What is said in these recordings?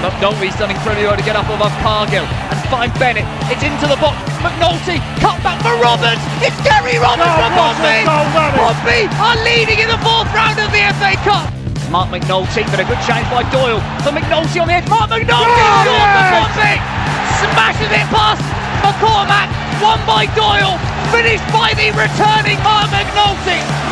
McNulty's done incredibly well to get up above Cargill and find Bennett. It's into the box. McNulty cut back for Roberts. It's Gary Roberts Go, from Pompey. Roberts, go, Roberts. Pompey are leading in the fourth round of the FA Cup. Marc McNulty, but a good chance by Doyle. For McNulty on the edge. Marc McNulty Oh, scores for yes! Smashes it past McCormack. Won by Doyle. Finished by the returning Marc McNulty.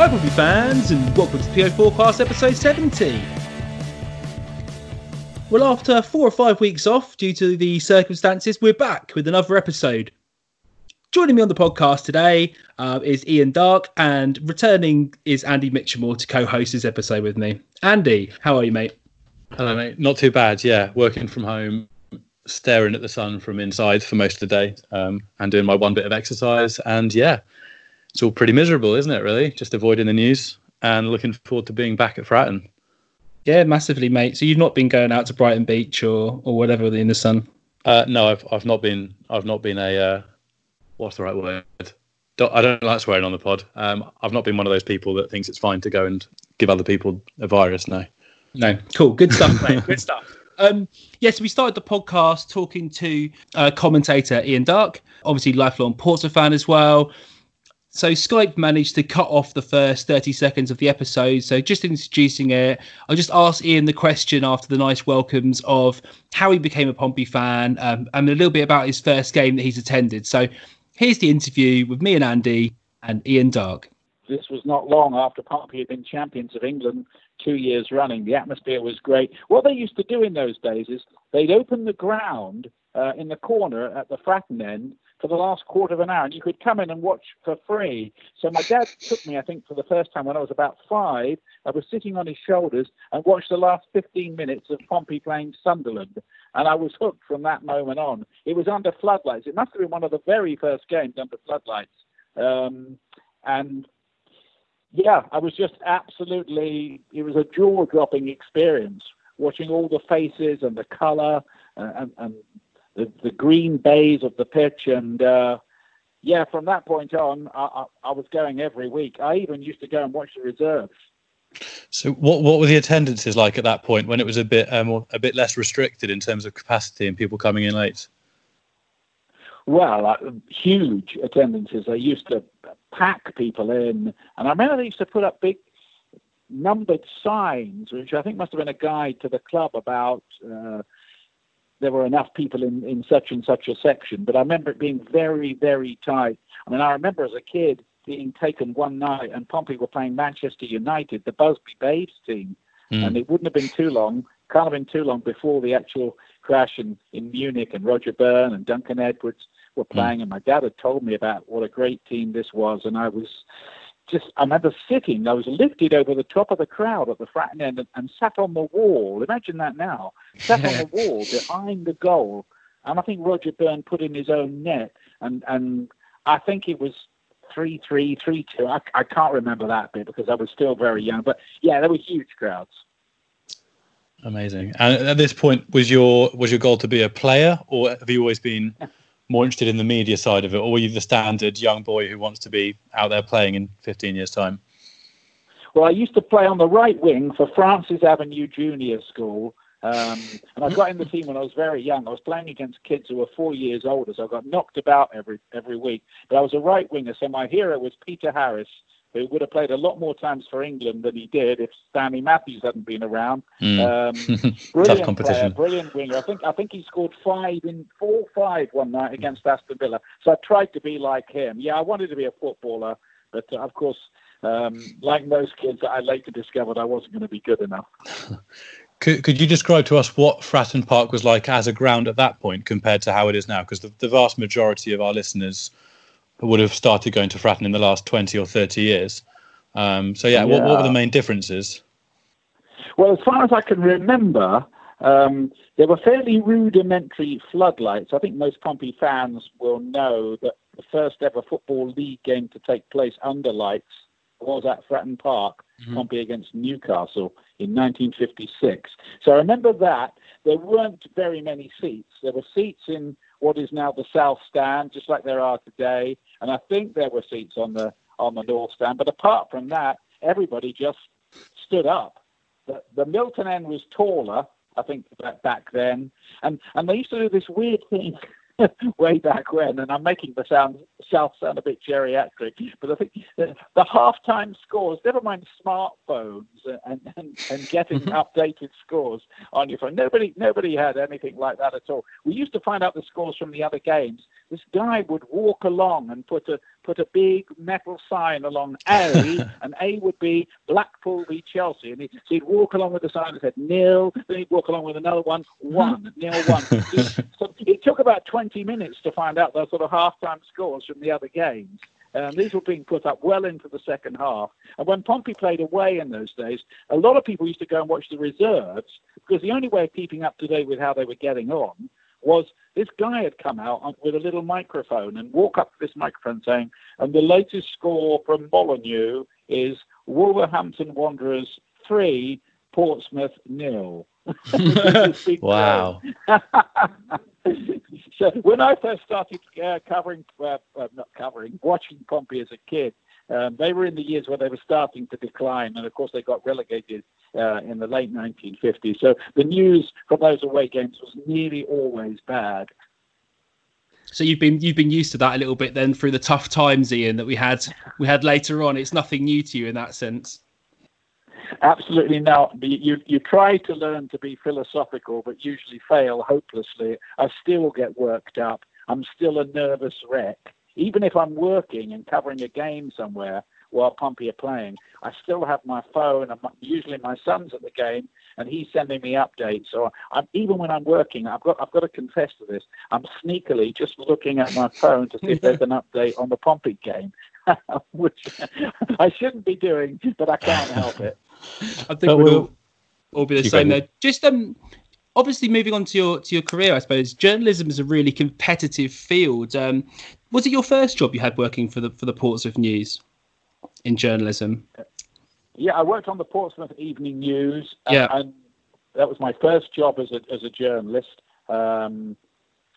Hi, Pompey fans, and welcome to PO Forecast episode 70. Well, after four or five weeks off due to the circumstances, we're back with another episode. Joining me on the podcast today uh, is Ian Darke, and returning is Andy Mitchamore to co host this episode with me. Andy, how are you, mate? Hello, mate. Not too bad. Yeah, working from home, staring at the sun from inside for most of the day, um, and doing my one bit of exercise. And yeah, it's all pretty miserable, isn't it? Really, just avoiding the news and looking forward to being back at Fratton. Yeah, massively, mate. So you've not been going out to Brighton Beach or, or whatever in the sun? Uh, no, I've I've not been I've not been a uh, what's the right word? Don't, I don't like swearing on the pod. Um, I've not been one of those people that thinks it's fine to go and give other people a virus. No. No, cool, good stuff, mate. Good stuff. Um, yes, we started the podcast talking to uh, commentator Ian Darke, obviously lifelong Portsmouth fan as well. So Skype managed to cut off the first 30 seconds of the episode. So just introducing it, I just asked Ian the question after the nice welcomes of how he became a Pompey fan um, and a little bit about his first game that he's attended. So here's the interview with me and Andy and Ian Darke. this was not long after Pompey had been champions of England two years running. The atmosphere was great. What they used to do in those days is they'd open the ground uh, in the corner at the Fratton end for the last quarter of an hour, and you could come in and watch for free. So my dad took me, I think, for the first time when I was about five. I was sitting on his shoulders and watched the last 15 minutes of Pompey playing Sunderland, and I was hooked from that moment on. It was under floodlights. It must have been one of the very first games under floodlights. Um, and yeah, I was just absolutely, it was a jaw dropping experience watching all the faces and the colour uh, and, and the, the green baize of the pitch. And uh, yeah, from that point on, I, I, I was going every week. I even used to go and watch the reserves. So what what were the attendances like at that point when it was a bit um, a bit less restricted in terms of capacity and people coming in late? Well, uh, huge attendances. They used to pack people in, and I remember they used to put up big numbered signs, which I think must have been a guide to the club about uh, there were enough people in, in such and such a section. But I remember it being very, very tight. I mean, I remember as a kid being taken one night, and Pompey were playing Manchester United, the Busby Babes team, Mm. and it wouldn't have been too long, can't have been too long before the actual crash in, in Munich, and Roger Byrne and Duncan Edwards were playing, and my dad had told me about what a great team this was, and I was just, I remember sitting, I was lifted over the top of the crowd at the Fratton end and, and sat on the wall. Imagine that now. Sat on the wall behind the goal. And I think Roger Byrne put in his own net. And, and I think it was 3 3, 3 2. I, I can't remember that bit because I was still very young. But yeah, there were huge crowds. Amazing. And at this point, was your was your goal to be a player, or have you always been more interested in the media side of it, or were you the standard young boy who wants to be out there playing in 15 years' time? Well, I used to play on the right wing for Francis Avenue Junior School. Um, and I got in the team when I was very young. I was playing against kids who were four years older, so I got knocked about every every week. But I was a right winger, so my hero was Peter Harris, who would have played a lot more times for England than he did if Stanley Matthews hadn't been around. Mm. Um, Tough brilliant competition. player, brilliant winger. I think I think he scored five in four five one night against Aston Villa. So I tried to be like him. Yeah, I wanted to be a footballer, but uh, of course, um, like most kids, I later discovered I wasn't going to be good enough. Could, could you describe to us what Fratton Park was like as a ground at that point compared to how it is now? Because the, the vast majority of our listeners would have started going to Fratton in the last 20 or 30 years. Um, so yeah, What, what were the main differences? Well, as far as I can remember, um, there were fairly rudimentary floodlights. I think most Pompey fans will know that the first ever Football League game to take place under lights was at Fratton Park, mm-hmm. Pompey against Newcastle in 1956. So I remember that. There weren't very many seats. There were seats in what is now the South Stand, just like there are today, and I think there were seats on the on the North Stand. But apart from that, everybody just stood up. The, the Milton end was taller, I think, back then, and and they used to do this weird thing way back when, and I'm making the sound South sound a bit geriatric, but I think the, the halftime scores, never mind smartphones and, and, and getting mm-hmm. updated scores on your phone. Nobody nobody had anything like that at all. We used to find out the scores from the other games. This guy would walk along and put a put a big metal sign along A, and A would be Blackpool v Chelsea, and he'd, so he'd walk along with the sign that said nil. Then he'd walk along with another one, one nil one. so it took about 20 minutes to find out those sort of half-time scores from the other games. Um, these were being put up well into the second half. And when Pompey played away in those days, a lot of people used to go and watch the reserves because the only way of keeping up to date with how they were getting on was this guy had come out with a little microphone and walk up to this microphone saying, and the latest score from Molineux is Wolverhampton Wanderers 3, Portsmouth nil. wow. so when I first started uh, covering, uh, uh, not covering, watching Pompey as a kid, um, they were in the years where they were starting to decline, and of course they got relegated uh, in the late 1950s. So the news from those away games was nearly always bad. So you've been you've been used to that a little bit then through the tough times, Ian, that we had we had later on. It's nothing new to you in that sense. Absolutely not. You you try to learn to be philosophical, but usually fail hopelessly. I still get worked up. I'm still a nervous wreck even if I'm working and covering a game somewhere while Pompey are playing, I still have my phone. And usually my son's at the game and he's sending me updates. So I'm, even when I'm working, I've got I've got to confess to this. I'm sneakily just looking at my phone to see if there's an update on the Pompey game, which I shouldn't be doing, but I can't help it. I think we'll all be the same there. Just um, obviously moving on to your to your career, I suppose journalism is a really competitive field. Um, was it your first job you had working for the for the Portsmouth News in journalism? Yeah, I worked on the Portsmouth Evening News. Yeah. And that was my first job as a as a journalist. Um,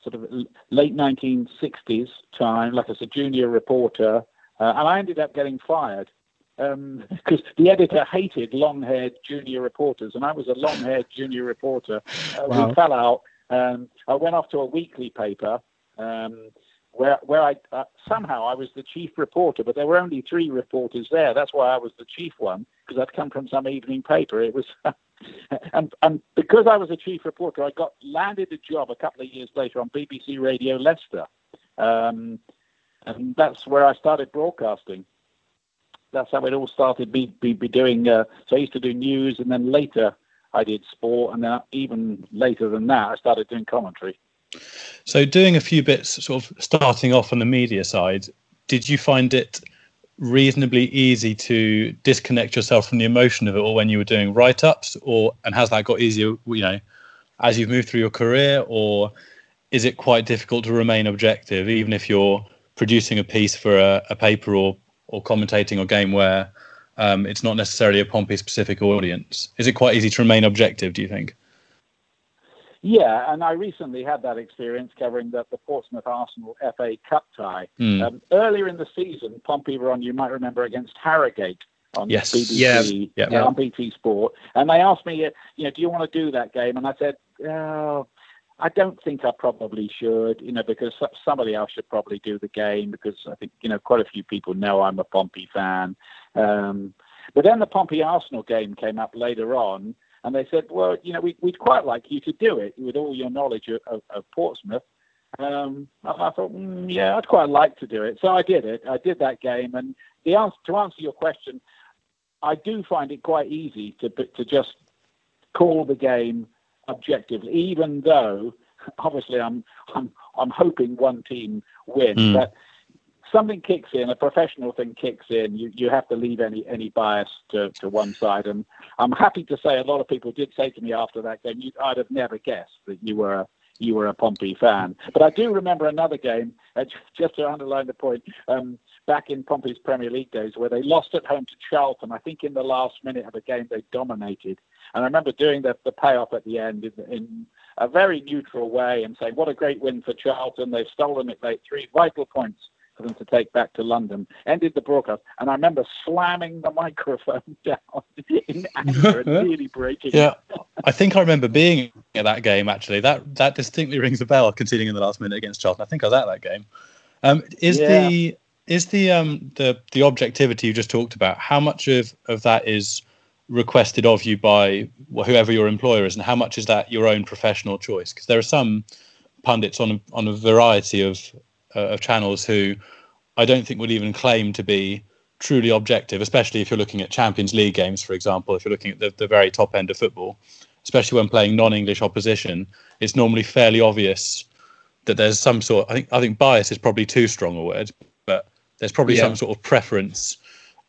sort of late 1960s time, like as a junior reporter, uh, and I ended up getting fired because um, the editor hated long-haired junior reporters, and I was a long-haired junior reporter. Uh, wow. We fell out. Um, I went off to a weekly paper, um, where where I uh, somehow I was the chief reporter, but there were only three reporters there. That's why I was the chief one because I'd come from some evening paper. It was, and and because I was a chief reporter, I got landed a job a couple of years later on BBC Radio Leicester, um, and that's where I started broadcasting. That's how it all started. Be be, be doing. Uh, so I used to do news, and then later I did sport, and then even later than that, I started doing commentary. So, doing a few bits, sort of starting off on the media side, did you find it reasonably easy to disconnect yourself from the emotion of it all when you were doing write ups, or and has that got easier, you know, as you've moved through your career, or is it quite difficult to remain objective, even if you're producing a piece for a, a paper or or commentating a game where um, it's not necessarily a Pompey specific audience? Is it quite easy to remain objective? Do you think? Yeah, and I recently had that experience covering the, the Portsmouth Arsenal FA Cup tie. Mm. Um, earlier in the season, Pompey were on, you might remember, against Harrogate on yes. BBC, yeah. Yeah. on BT Sport. And they asked me, uh, you know, do you want to do that game? And I said, oh, I don't think I probably should, you know, because somebody else should probably do the game because I think, you know, quite a few people know I'm a Pompey fan. Um, but then the Pompey Arsenal game came up later on, and they said, well, you know, we, would quite like you to do it with all your knowledge of, of, of Portsmouth. Um, I, thought, mm, yeah, I'd quite like to do it. So I did it. I did that game. And the answer, to answer your question, I do find it quite easy to, to just call the game objectively, even though obviously I'm, I'm, I'm hoping one team wins. Mm. But something kicks in, a professional thing kicks in, you, you have to leave any any bias to, to one side. And I'm happy to say a lot of people did say to me after that game, you, I'd have never guessed that you were a, you were a Pompey fan. But I do remember another game, uh, just to underline the point, um, back in Pompey's Premier League days where they lost at home to Charlton. I think in the last minute of the game they dominated. And I remember doing the, the payoff at the end in, in a very neutral way and saying, what a great win for Charlton. They've stolen it late. Three vital points for them to take back to London. Ended the broadcast, and I remember slamming the microphone down in anger and nearly breaking yeah. I think I remember being at that game actually. That that distinctly rings a bell, conceding in the last minute against Charlton. I think I was at that game. Um, is yeah. the is the um the the objectivity you just talked about? How much of of that is requested of you by whoever your employer is, and how much is that your own professional choice? Because there are some pundits on on a variety of Uh, of channels who I don't think would even claim to be truly objective, especially if you're looking at Champions League games, for example, if you're looking at the, the very top end of football, especially when playing non-English opposition, it's normally fairly obvious that there's some sort. I think I think bias is probably too strong a word, but there's probably yeah. some sort of preference.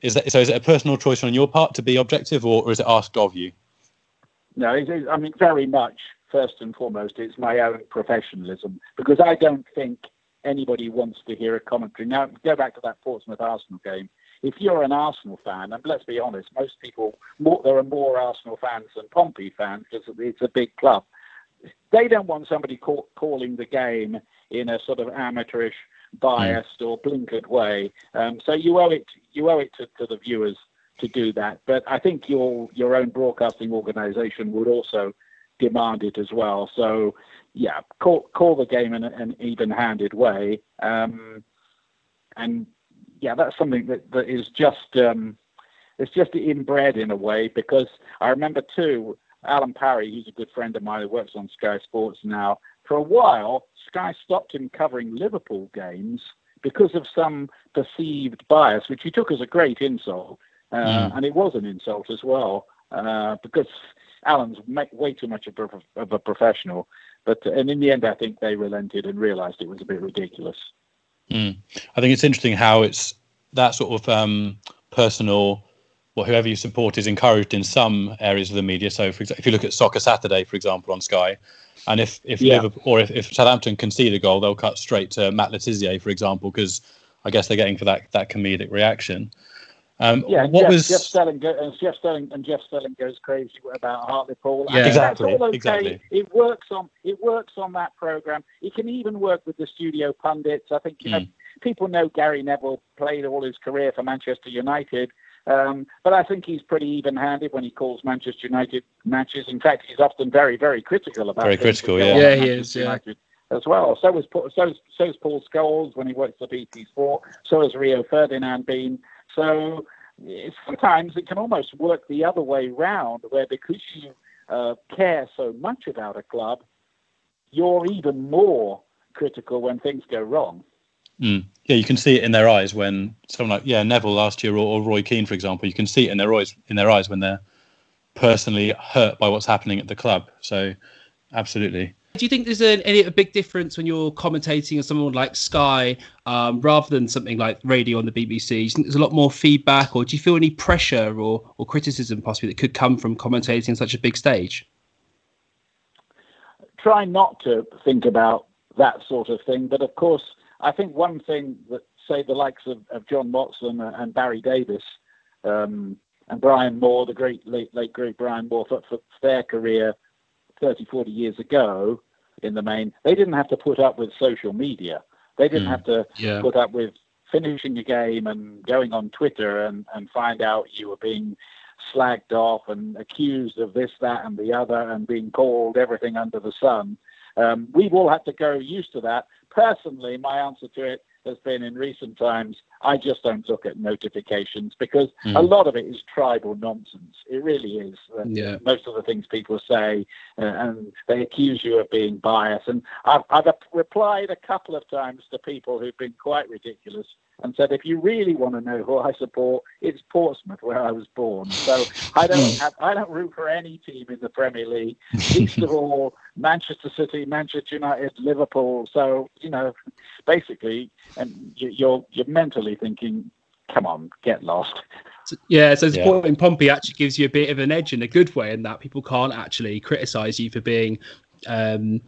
Is that so? Is it a personal choice on your part to be objective, or, or is it asked of you? No, I mean very much. First and foremost, it's my own professionalism because I don't think anybody wants to hear a commentary. Now, go back to that Portsmouth Arsenal game. If you're an Arsenal fan, and let's be honest, most people, more, there are more Arsenal fans than Pompey fans because it's a big club. They don't want somebody call, calling the game in a sort of amateurish, biased or blinkered way. Um, so you owe it, you owe it to, to the viewers to do that. But I think your your own broadcasting organisation would also demand it as well. So yeah, call call the game in an even-handed way, um, and yeah, that's something that, that is just um, it's just inbred in a way because I remember too, Alan Parry, who's a good friend of mine who works on Sky Sports now. For a while, Sky stopped him covering Liverpool games because of some perceived bias, which he took as a great insult, uh, mm. and it was an insult as well uh, because Alan's way too much of a, of a professional. But and in the end, I think they relented and realised it was a bit ridiculous. Mm. I think it's interesting how it's that sort of um, personal, well, whoever you support is encouraged in some areas of the media. So, for example, if you look at Soccer Saturday, for example, on Sky, and if if yeah. Liverpool, or if, if Southampton concede a goal, they'll cut straight to Matt Le Tissier, for example, because I guess they're getting for that that comedic reaction. Um, yeah, what Jeff, was Jeff Stelling? Go, and Jeff Stelling and Jeff Stelling goes crazy about Hartlepool. Yeah, exactly. Okay. Exactly. It works on it works on that program. It can even work with the studio pundits. I think you mm. know hmm. people know Gary Neville played all his career for Manchester United. Um, but I think he's pretty even-handed when he calls Manchester United matches. In fact, he's often very, very critical about. Very critical, yeah. Yeah, he is. Yeah. As well. So is so is, so is Paul Scholes when he works for BT Sport. So has Rio Ferdinand been. So sometimes it can almost work the other way round, where because you uh, care so much about a club, you're even more critical when things go wrong. Mm. Yeah, you can see it in their eyes when someone like yeah Neville last year or, or, Roy Keane, for example. You can see it in their eyes in their eyes when they're personally hurt by what's happening at the club. So, absolutely. Do you think there's a, any a big difference when you're commentating on someone like Sky um, rather than something like radio on the BBC? Do you think there's a lot more feedback, or do you feel any pressure or, or criticism possibly that could come from commentating on such a big stage? Try not to think about that sort of thing, but of course, I think one thing that say the likes of, of John Motson and Barry Davies um, and Brian Moore, the great late late great Brian Moore, for, for their career 30, 40 years ago, in the main, they didn't have to put up with social media. They didn't mm, have to yeah. put up with finishing a game and going on Twitter and, and find out you were being slagged off and accused of this, that, and the other, and being called everything under the sun. Um, we've all had to go used to that. Personally, my answer to it has been in recent times, I just don't look at notifications because mm. a lot of it is tribal nonsense. It really is. Yeah. Most of the things people say, uh, and they accuse you of being biased. And I've, I've replied a couple of times to people who've been quite ridiculous and said, if you really want to know who I support, it's Portsmouth, where I was born. So I don't have, I don't root for any team in the Premier League, least of all Manchester City, Manchester United, Liverpool. So you know, basically, and you're you're mentally thinking, come on, get lost. So- Yeah, so Yeah. supporting Pompey actually gives you a bit of an edge in a good way, in that people can't actually criticise you for being, um,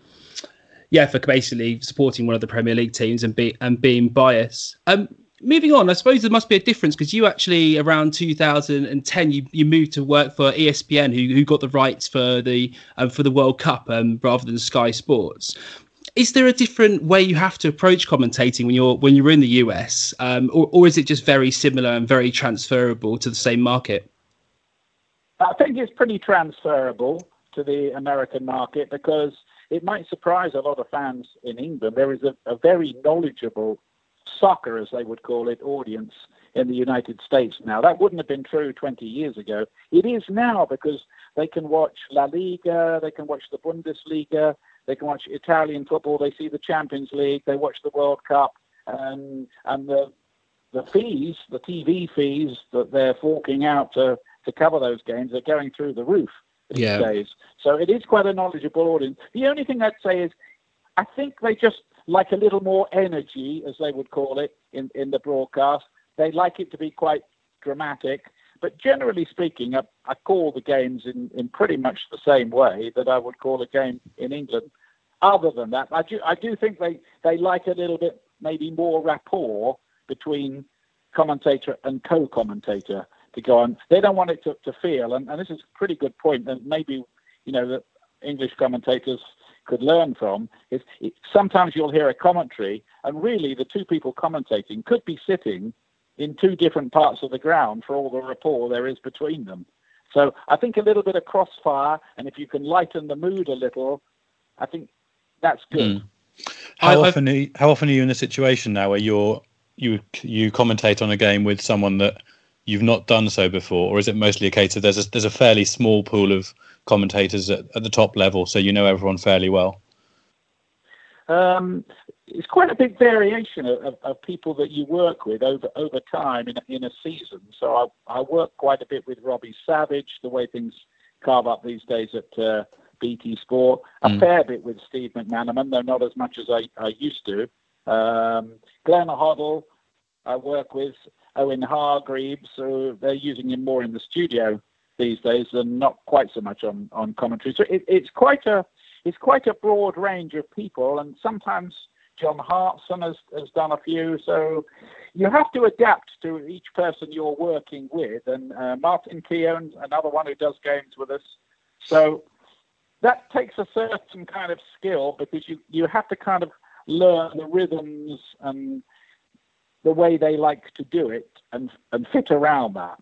yeah, for basically supporting one of the Premier League teams and be and being biased. Um, moving on, I suppose there must be a difference because you actually around 2010 you, you moved to work for ESPN, who, who got the rights for the um, for the World Cup um, rather than Sky Sports. Is there a different way you have to approach commentating when you're when you're in the US, um, or, or is it just very similar and very transferable to the same market? I think it's pretty transferable to the American market because it might surprise a lot of fans in England. There is a, a very knowledgeable soccer, as they would call it, audience in the United States now. That wouldn't have been true 20 years ago. It is now because they can watch La Liga, they can watch the Bundesliga, they can watch Italian football, they see the Champions League, they watch the World Cup, and and the the fees, the TV fees that they're forking out to to cover those games are going through the roof these Yeah. days. So it is quite a knowledgeable audience. The only thing I'd say is, I think they just like a little more energy, as they would call it, in, in the broadcast. They like it to be quite dramatic. But generally speaking, I, I call the games in, in pretty much the same way that I would call a game in England. Other than that, I do, I do think they, they like a little bit maybe more rapport between commentator and co-commentator to go on. They don't want it to, to feel, and, and this is a pretty good point, point that maybe you know that English commentators could learn from is sometimes you'll hear a commentary, and really the two people commentating could be sitting in two different parts of the ground for all the rapport there is between them. So I think a little bit of crossfire, and if you can lighten the mood a little, I think that's good. Hmm. How I- often are you, how often are you in a situation now where you're you you commentate on a game with someone that you've not done so before, or is it mostly a case of there's a, there's a fairly small pool of commentators at, at the top level, so you know everyone fairly well? Um, it's quite a big variation of, of, people that you work with over over time in a, in a season. So I, I work quite a bit with Robbie Savage, the way things carve up these days at uh, BT Sport. A Mm. fair bit with Steve McManaman, though not as much as I, I used to. Um, Glenn Hoddle, I work with Owen Hargreaves, so they're using him more in the studio these days and not quite so much on, on commentary. So it, it's quite a it's quite a broad range of people, and sometimes John Hartson has, has done a few. So you have to adapt to each person you're working with. And uh, Martin Keown, another one who does games with us. So that takes a certain kind of skill because you, you have to kind of learn the rhythms and the way they like to do it and, and fit around that.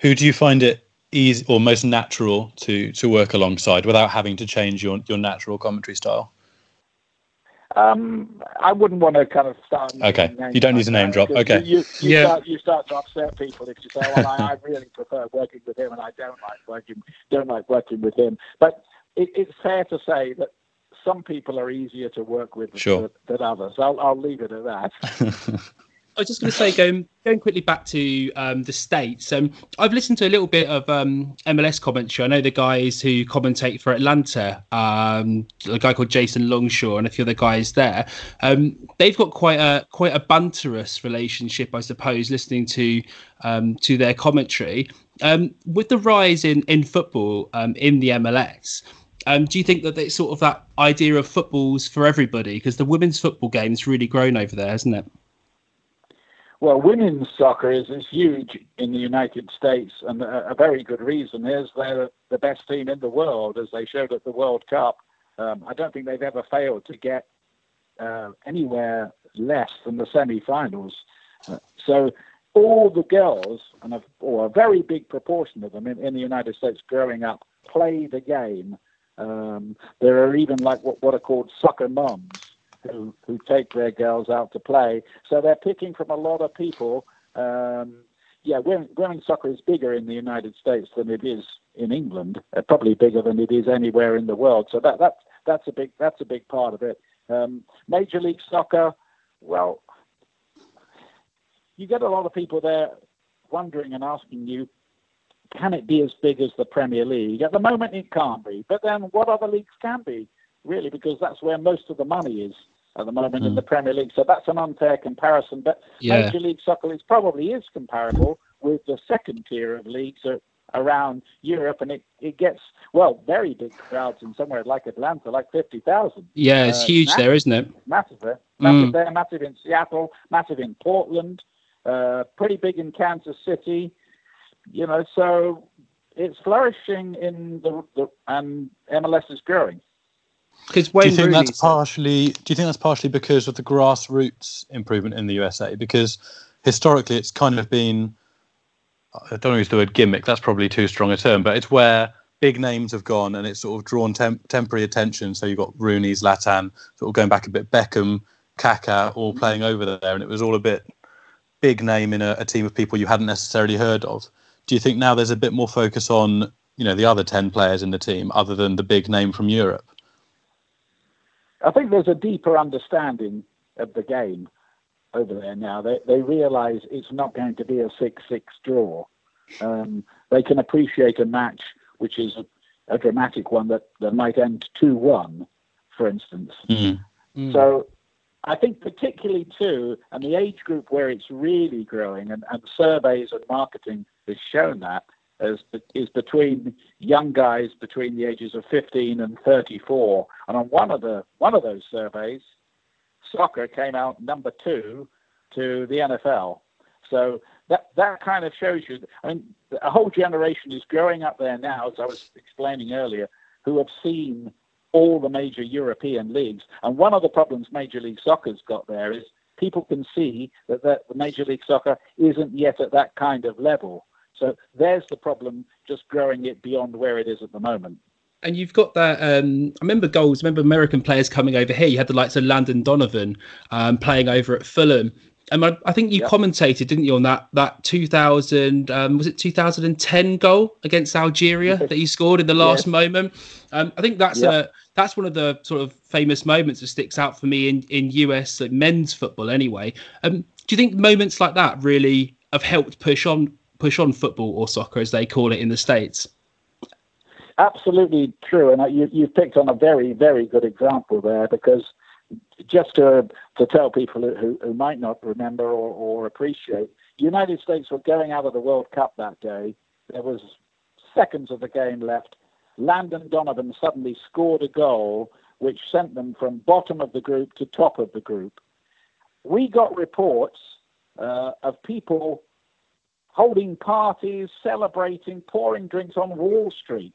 Who do you find it easy or most natural to to work alongside without having to change your your natural commentary style? Um, I wouldn't want to kind of start. Okay. You don't need like to name drop. because Okay. You, you, Yeah. start, you start to upset people if you say, "Well, I, I really prefer working with him, and I don't like working don't like working with him." But it, it's fair to say that some people are easier to work with Sure. than, than others. I'll, I'll leave it at that. I was just going to say, going going quickly back to um, the states. Um, I've listened to a little bit of um, MLS commentary. I know the guys who commentate for Atlanta, um, a guy called Jason Longshore, and a few other guys there. Um, they've got quite a quite a banterous relationship, I suppose. Listening to um, to their commentary, with the rise in in football in the MLS. Um, do you think that it's sort of that idea of footballs for everybody? Because the women's football game's really grown over there, hasn't it? Well, women's soccer is, is huge in the United States, and a, a very good reason is they're the best team in the world, as they showed at the World Cup. Um, I don't think they've ever failed to get uh, anywhere less than the semi-finals. Uh, so all the girls, and a, or a very big proportion of them in, in the United States growing up, play the game. Um, there are even like what, what are called soccer moms who who take their girls out to play. So they're picking from a lot of people. Um, yeah, women, women's soccer is bigger in the United States than it is in England. Uh, probably bigger than it is anywhere in the world. So that that that's a big that's a big part of it. Um, Major League Soccer, well, you get a lot of people there wondering and asking you, can it be as big as the Premier League? At the moment, it can't be. But then, what other leagues can be? Really, because that's where most of the money is at the moment mm. in the Premier League. So that's an unfair comparison. But yeah. Major League Soccer is probably is comparable with the second tier of leagues around Europe, and it, it gets well very big crowds in somewhere like Atlanta, like fifty thousand. Yeah, it's uh, huge massive, there, isn't it? Massive there, massive mm. there, massive in Seattle, massive in Portland, uh, pretty big in Kansas City. You know, so it's flourishing in the, the and MLS is growing. Because do you think that's partially? Do you think that's partially because of the grassroots improvement in the USA? Because historically, it's kind of been I don't use the word gimmick. That's probably too strong a term, but it's where big names have gone and it's sort of drawn temp- temporary attention. So you've got Rooney, Zlatan, sort of going back a bit, Beckham, Kaká, all playing over there, and it was all a bit big name in a, a team of people you hadn't necessarily heard of. Do you think now there's a bit more focus on you know the other ten players in the team other than the big name from Europe? I think there's a deeper understanding of the game over there now. They they realise it's not going to be a six-six draw. Um, they can appreciate a match which is a, a dramatic one that, that might end two-one, for instance. Mm. Mm. So I think particularly too, and the age group where it's really growing, and, and surveys and marketing has shown that, is, is between young guys between the ages of 15 and 34. And on one of the one of those surveys, soccer came out number two to the NFL. So that that kind of shows you. I mean, a whole generation is growing up there now, as I was explaining earlier, who have seen all the major European leagues. And one of the problems Major League Soccer's got there is people can see that, that the Major League Soccer isn't yet at that kind of level. So there's the problem, just growing it beyond where it is at the moment and you've got that. Um, I remember goals. I remember American players coming over here. You had the likes of Landon Donovan um, playing over at Fulham. And I, I think you yep. commentated, didn't you, on that that 2000 um, was it 2010 goal against Algeria that he scored in the last yes. moment. Um, I think that's yep. a that's one of the sort of famous moments that sticks out for me in in US men's football. Anyway, um, do you think moments like that really have helped push on push on football or soccer as they call it in the states? absolutely true, and you you picked on a very very good example there because just to to tell people who, who might not remember or, or appreciate, United States were going out of the World Cup that day. There was seconds of the game left. Landon Donovan suddenly scored a goal which sent them from bottom of the group to top of the group. We got reports uh, of people holding parties, celebrating, pouring drinks on Wall Street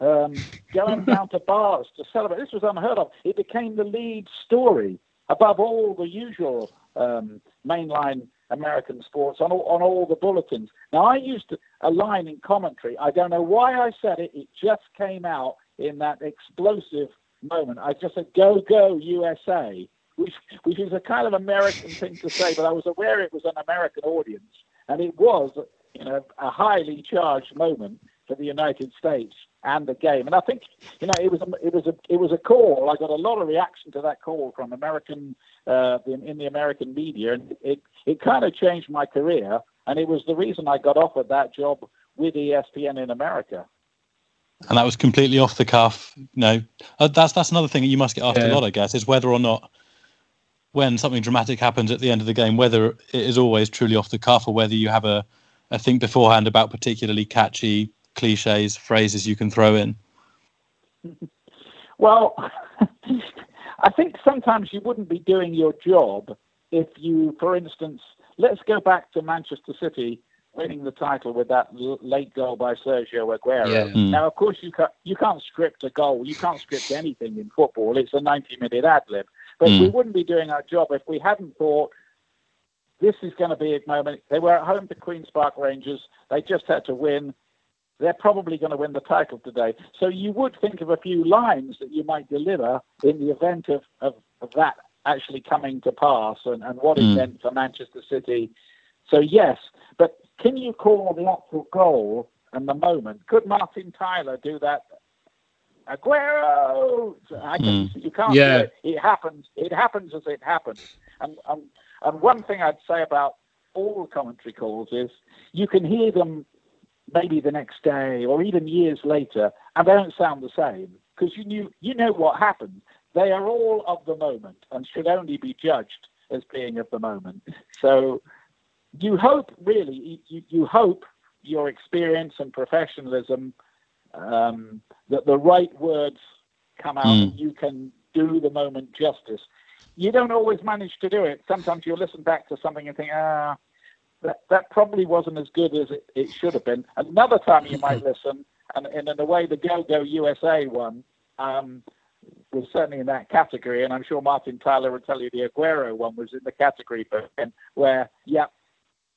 um, going down to bars to celebrate. This was unheard of. It became the lead story above all the usual um, mainline American sports on all, on all the bulletins. Now, I used a line in commentary. I don't know why I said it. It just came out in that explosive moment. I just said, "Go, go, USA," which which is a kind of American thing to say, but I was aware it was an American audience, and it was, you know, a highly charged moment for the United States and the game. And I think you know it was a, it was a it was a call. I got a lot of reaction to that call from American uh, in, in the American media, and it it kind of changed my career. And it was the reason I got offered that job with ESPN in America. And that was completely off the cuff. No, uh, that's that's another thing you must get asked yeah. a lot, I guess, is whether or not when something dramatic happens at the end of the game, whether it is always truly off the cuff or whether you have a, a think beforehand about particularly catchy cliches, phrases you can throw in? Well, I think sometimes you wouldn't be doing your job if you, for instance, let's go back to Manchester City winning the title with that late goal by Sergio Aguero. Yeah. Mm. Now, of course, you can't you can't script a goal. You can't script anything in football. It's a 90-minute ad lib. But mm. we wouldn't be doing our job if we hadn't thought this is going to be a moment. They were at home to Queens Park Rangers. They just had to win they're probably going to win the title today. So you would think of a few lines that you might deliver in the event of, of, of that actually coming to pass and, and what mm. it meant for Manchester City. So, yes, but can you call the actual goal and the moment? Could Martin Tyler do that? Aguero! I can, mm. You can't yeah. it. It happens. It happens as it happens. And, and, and one thing I'd say about all commentary calls is you can hear them maybe the next day or even years later, and they don't sound the same because you knew you know what happened. They are all of the moment and should only be judged as being of the moment. So you hope, really, you, you hope your experience and professionalism um, that the right words come out mm. and you can do the moment justice. You don't always manage to do it. Sometimes you'll listen back to something and think, ah, that, that probably wasn't as good as it, it should have been. Another time you might listen, and, and in a way, the Go Go USA one um, was certainly in that category. And I'm sure Martin Tyler would tell you the Aguero one was in the category for him, where, yeah,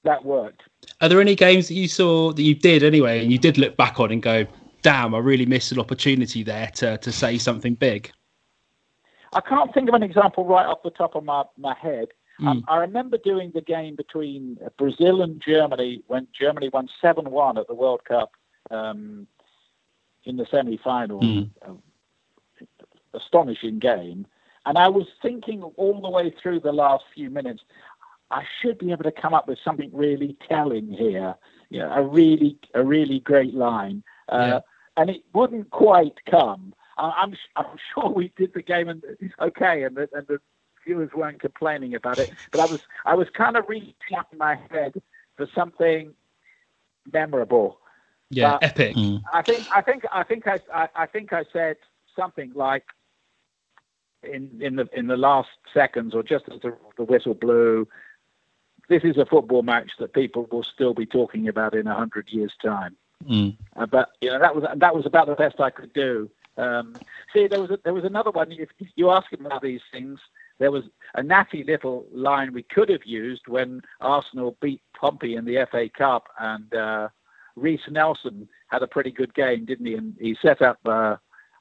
that worked. Are there any games that you saw that you did anyway, and you did look back on and go, damn, I really missed an opportunity there to, to say something big? I can't think of an example right off the top of my, my head. Mm. Um, I remember doing the game between Brazil and Germany when Germany won 7 1 at the World Cup um, in the semi final. Mm. Astonishing game. And I was thinking all the way through the last few minutes, I should be able to come up with something really telling here. You know, a really, a really great line. Uh, yeah. And it wouldn't quite come. I'm, I'm sure we did the game and okay, and the, and the viewers weren't complaining about it. But I was, I was kind of reaching up in my head for something memorable. Yeah, but epic. Mm. I think, I think, I think I, I, I think I said something like, in in the in the last seconds or just as the, the whistle blew. This is a football match that people will still be talking about in a hundred years' time. Mm. Uh, but you know that was that was about the best I could do. Um, see, there was a, there was another one. If you ask him about these things, there was a natty little line we could have used when Arsenal beat Pompey in the FA Cup, and uh, Reiss Nelson had a pretty good game, didn't he? And he set up uh,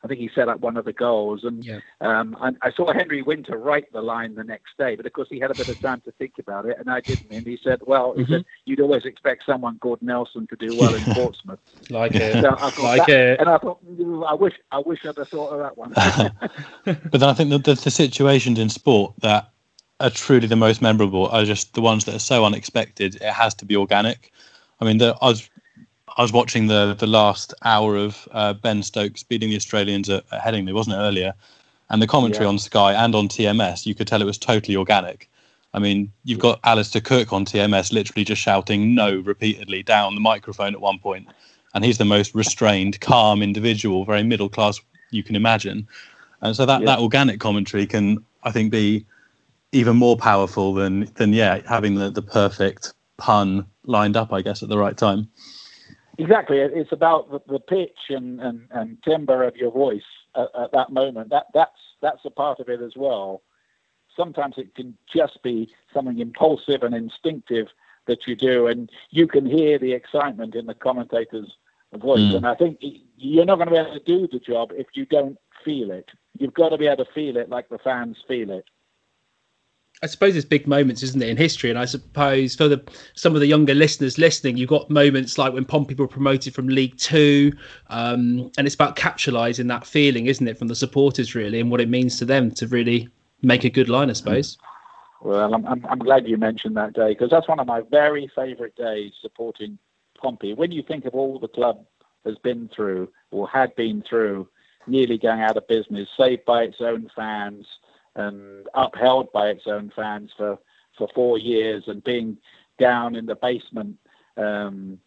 I think he set up one of the goals. And yeah. um, I, I, saw Henry Winter write the line the next day, but of course he had a bit of time to think about it, and I didn't. And he said, "Well, mm-hmm. he said, you'd always expect someone called Nelson to do well in Portsmouth." like it, so like that, it. And I thought, I wish, I wish I'd have thought of that one. but then I think that the, the situations in sport that are truly the most memorable are just the ones that are so unexpected. It has to be organic. I mean, the, I was I was watching the the last hour of uh, Ben Stokes beating the Australians at, at Headingley, wasn't it earlier? And the commentary yeah. on Sky and on TMS, you could tell it was totally organic. I mean, you've got Alastair Cook on TMS literally just shouting no repeatedly down the microphone at one point, and he's the most restrained, calm individual, very middle class you can imagine. And so that, yeah. that organic commentary can, I think, be even more powerful than than yeah having the, the perfect pun lined up, I guess, at the right time. Exactly. It's about the, the pitch and, and, and timbre of your voice at, at, that moment. That that's that's a part of it as well. Sometimes it can just be something impulsive and instinctive that you do, and you can hear the excitement in the commentator's voice. Mm. And I think you're not going to be able to do the job if you don't feel it. You've got to be able to feel it like the fans feel it. I suppose it's big moments, isn't it, in history? And I suppose for the some of the younger listeners listening, you've got moments like when Pompey were promoted from League Two, um, and it's about capitalising that feeling, isn't it, from the supporters really, and what it means to them to really make a good line, I suppose. Well, I'm I'm, I'm glad you mentioned that day because that's one of my very favourite days supporting Pompey. When you think of all the club has been through or had been through, nearly going out of business, saved by its own fans and upheld by its own fans for, for four years and being down in the basement um,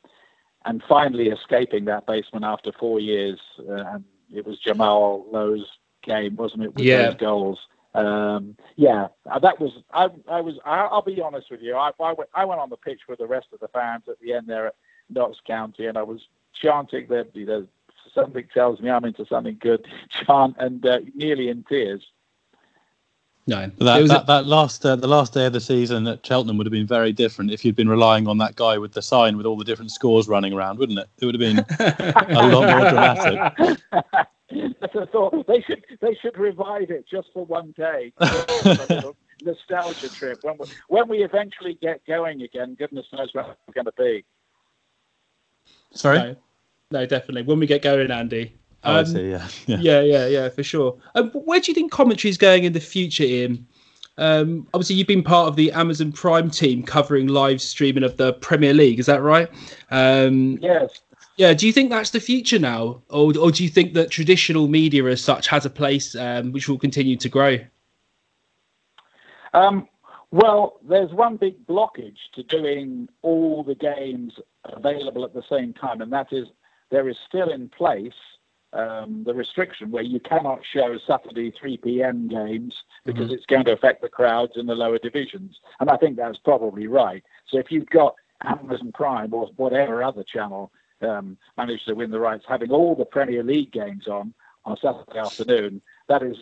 and finally escaping that basement after four years. Uh, and it was Jamal Lowe's game, wasn't it, with yeah. those goals? Um, yeah, uh, that was. I, I was. I, will be honest with you. I, I, went, I went on the pitch with the rest of the fans at the end there at Notts County, and I was chanting that you know, something tells me I'm into something good. Chant and uh, nearly in tears. No, that, that, a... that, last uh, the last day of the season at Cheltenham would have been very different if you'd been relying on that guy with the sign with all the different scores running around, wouldn't it? It would have been a lot more dramatic. That's a thought. They should they should revive it just for one day. nostalgia trip. When we, when we eventually get going again, goodness knows where we're going to be. Sorry. No, no, definitely. When we get going, Andy, um, I see. Yeah. yeah, yeah, yeah, yeah, for sure. Um, where do you think commentary is going in the future, Ian? Um, obviously, you've been part of the Amazon Prime team covering live streaming of the Premier League. Is that right? Um, Yes. yeah. Do you think that's the future now, or, or do you think that traditional media as such has a place um, which will continue to grow? Um, well, there's one big blockage to doing all the games available at the same time, and that is there is still in place um, the restriction where you cannot show Saturday 3 p.m. games because it's going to affect the crowds in the lower divisions. And I think that's probably right. So if you've got Amazon Prime or whatever other channel um, managed to win the rights, having all the Premier League games on on Saturday afternoon, that is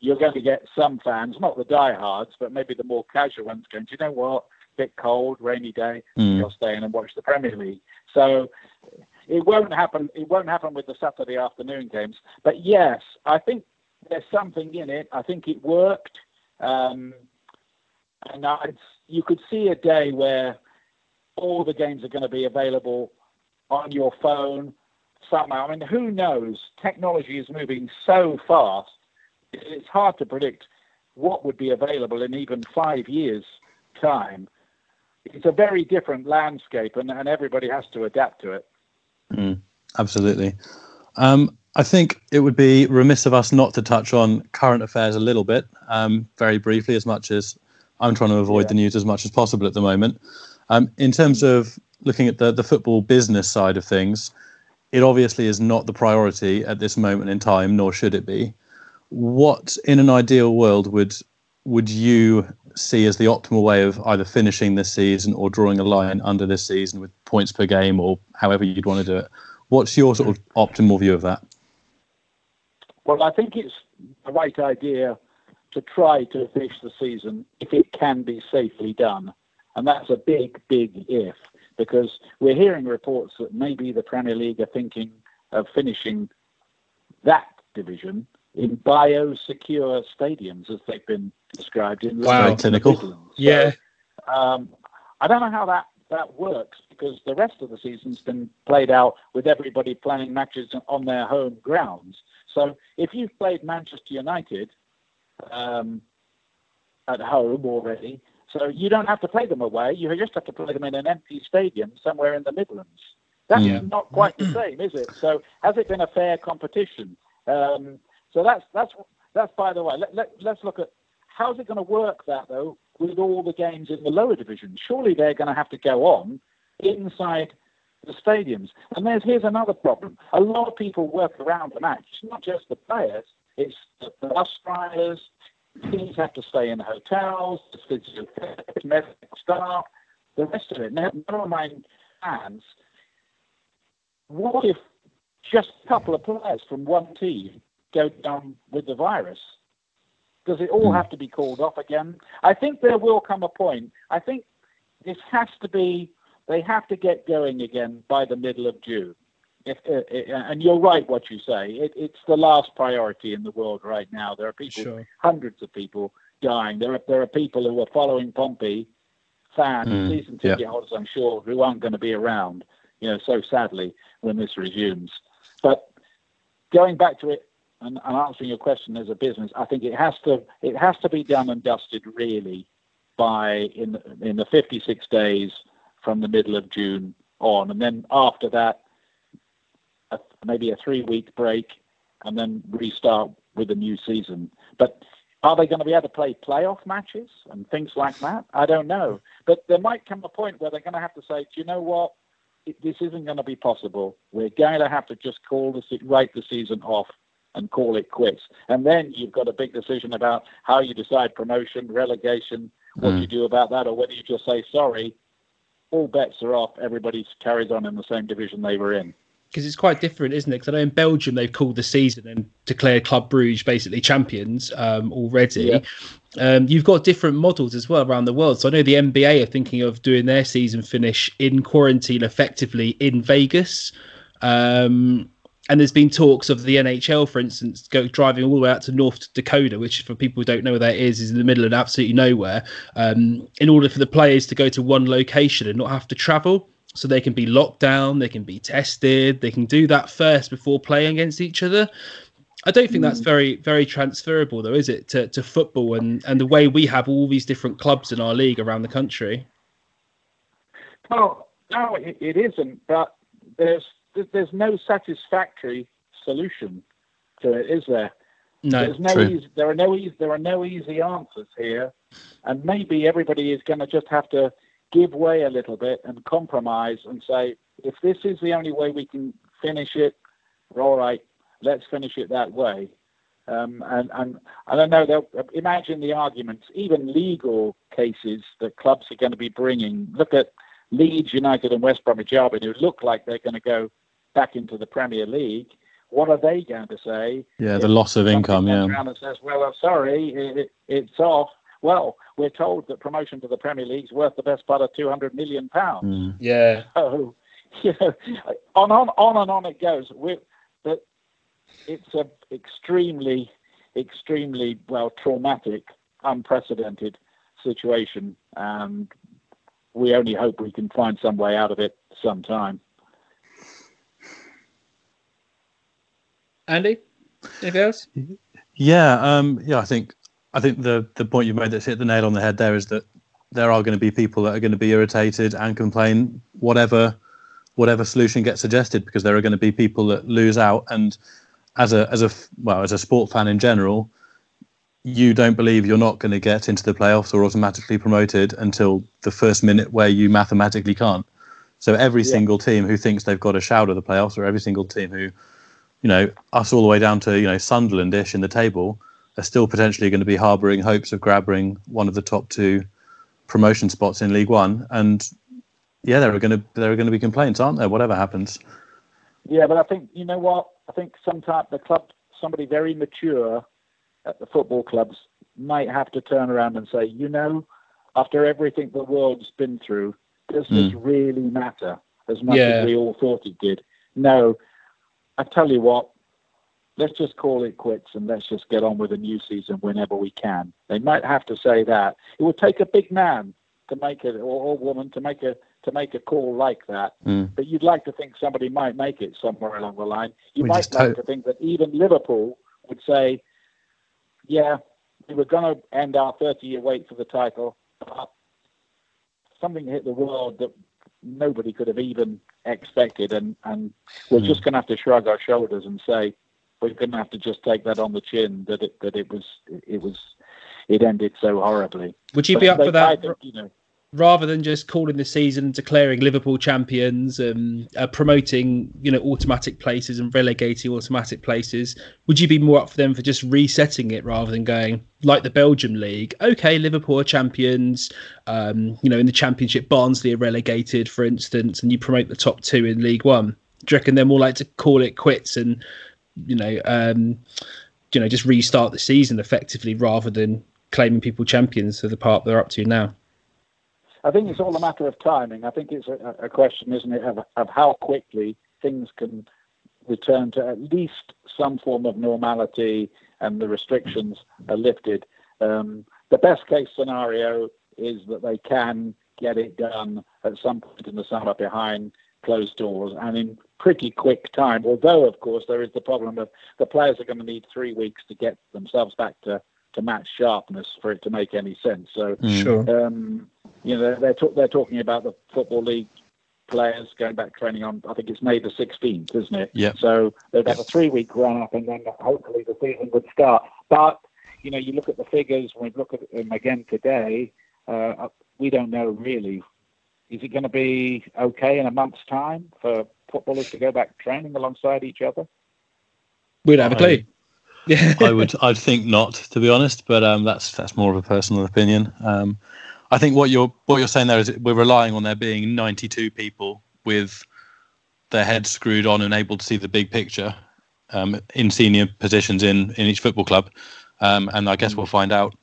you're going to get some fans, not the diehards, but maybe the more casual ones going, do you know what? Bit cold, rainy day, Mm. you'll stay in and watch the Premier League. So it won't happen. It won't happen with the Saturday afternoon games. But yes, I think there's something in it. I think it worked, um, and I, you could see a day where all the games are going to be available on your phone somehow. I mean, who knows? Technology is moving so fast. It's hard to predict what would be available in even five years' time. It's a very different landscape, and, and everybody has to adapt to it. Mm, absolutely. Um, I think it would be remiss of us not to touch on current affairs a little bit, um, very briefly, as much as I'm trying to avoid Yeah. the news as much as possible at the moment. Um, in terms of looking at the, the football business side of things, it obviously is not the priority at this moment in time, nor should it be. What, in an ideal world, would would you see as the optimal way of either finishing this season or drawing a line under this season with points per game or however you'd want to do it? What's your sort of optimal view of that? Well, I think it's the right idea to try to finish the season if it can be safely done. And that's a big, big if, because we're hearing reports that maybe the Premier League are thinking of finishing that division in biosecure stadiums, as they've been described in the Wow. States Very and the clinical. Midlands. So, Yeah. um, I don't know how that, that works because the rest of the season's been played out with everybody playing matches on their home grounds. So if you've played Manchester United um, at home already, so you don't have to play them away. You just have to play them in an empty stadium somewhere in the Midlands. That's Yeah. not quite the same, is it? So has it been a fair competition? Um, so that's that's that's by the way. Let, let, let's look at how's it going to work that though with all the games in the lower division. Surely they're going to have to go on inside the stadiums. And there's here's another problem. A lot of people work around the match. It's not just the players. It's the bus drivers. Teams have to stay in hotels. The medical staff, the rest of it. Never mind fans. What if just a couple of players from one team go down with the virus? Does it all have to be called off again? I think there will come a point. I think this has to be. They have to get going again by the middle of June. If, uh, uh, and you're right, what you say. It, it's the last priority in the world right now. There are people, Sure. hundreds of people dying. There are there are people who are following Pompey, fans, Mm, season yeah. ticket holders, I'm sure, who aren't going to be around. You know, so sadly when this resumes. But going back to it and, and answering your question as a business, I think it has to it has to be done and dusted really by in in the 56 days from the middle of June on, and then after that, a, maybe a three week break, and then restart with a new season. But are they going to be able to play playoff matches and things like that? I don't know. But there might come a point where they're going to have to say, do you know what? It- This isn't going to be possible. We're going to have to just call the se- write the season off and call it quits. And then you've got a big decision about how you decide promotion, relegation, what Mm. you do about that, or whether you just say sorry. All bets are off. Everybody carries on in the same division they were in. because it's quite different, isn't it? Because I know in Belgium they've called the season and declared Club Bruges basically champions um, already. Yeah. Um, you've got different models as well around the world. So I know the NBA are thinking of doing their season finish in quarantine, effectively in Vegas. Um, and there's been talks of the NHL, for instance, go driving all the way out to North Dakota, which for people who don't know where that is, is in the middle of absolutely nowhere. Um, in order for the players to go to one location and not have to travel, so they can be locked down, they can be tested, they can do that first before playing against each other. I don't think that's very very transferable though, is it, to, to football and, and the way we have all these different clubs in our league around the country? Well, no, it, it isn't. But there's there's no satisfactory solution to it, is there? No, There's no easy, there are no easy there are no easy answers here, and maybe everybody is going to just have to give way a little bit and compromise and say, if this is the only way we can finish it, we're all right, let's finish it that way. Um, and, and I don't know. they'll- Imagine the arguments, even legal cases that clubs are going to be bringing. Look at Leeds United and West Bromwich Albion, who look like they're going to go back into the Premier League. What are they going to say? Yeah, the loss of income. Yeah. around and says, "Well, I'm sorry, it, it, it's off." Well, we're told that promotion to the Premier League is worth the best part of 200 million pounds. Mm. yeah, So, you know, on on on and on it goes. we but it's a extremely, extremely well traumatic, unprecedented situation, and we only hope we can find some way out of it sometime. Andy, anything else? Yeah, um, yeah. I think I think the the point you made that's hit the nail on the head there is that there are going to be people that are going to be irritated and complain whatever whatever solution gets suggested because there are going to be people that lose out and as a as a f- well as a sport fan in general you don't believe you're not going to get into the playoffs or automatically promoted until the first minute where you mathematically can't so every Yeah. single team who thinks they've got a shout of the playoffs or every single team who you know, us all the way down to, you know, Sunderland-ish in the table are still potentially going to be harbouring hopes of grabbing one of the top two promotion spots in League One. And yeah, there are going to there are going to be complaints, aren't there? Whatever happens. Yeah, but I think you know what? I think sometimes the club, somebody very mature at the football clubs, might have to turn around and say, you know, after everything the world's been through, does this hmm. really matter as much Yeah. as we all thought it did? No. I tell you what, let's just call it quits and let's just get on with a new season whenever we can. They might have to say that. It would take a big man to make it, or, or woman to make a to make a call like that. Mm. But you'd like to think somebody might make it somewhere along the line. You We might like hope. to think that even Liverpool would say, "Yeah, we were going to end our 30-year wait for the title, but something hit the world that nobody could have even expected, and and we're Mm. just going to have to shrug our shoulders and say we're going to have to just take that on the chin that it that it was it was it ended so horribly." Would you But be up they- for that? Think, you know, rather than just calling the season declaring Liverpool champions, um, uh, promoting you know automatic places and relegating automatic places, would you be more up for them for just resetting it rather than going like the Belgium league? Okay, Liverpool are champions. Um, you know, in the Championship, Barnsley are relegated, for instance, and you promote the top two in League One. Do you reckon they're more like to call it quits and you know, um, you know, just restart the season effectively rather than claiming people champions for the part they're up to now? I think it's all a matter of timing. I think it's a, a question, isn't it, of, of how quickly things can return to at least some form of normality and the restrictions are lifted. Um, the best case scenario is that they can get it done at some point in the summer behind closed doors and in pretty quick time. Although, of course, there is the problem of the players are going to need three weeks to get themselves back to, to match sharpness for it to make any sense. So Sure. um, you know, they're they're, talk, they're talking about the football league players going back training on. I think it's May the sixteenth, isn't it? Yeah. So they've got a three-week run up, and then hopefully the season would start. But you know, you look at the figures. When we look at them again today, uh, we don't know really. Is it going to be okay in a month's time for footballers to go back training alongside each other? We don't have a clue. Yeah. I would I'd think not, to be honest, but um, that's that's more of a personal opinion. Um, I think what you're what you're saying there is we're relying on there being 92 people with their heads screwed on and able to see the big picture um, in senior positions in in each football club, um, and I guess we'll find out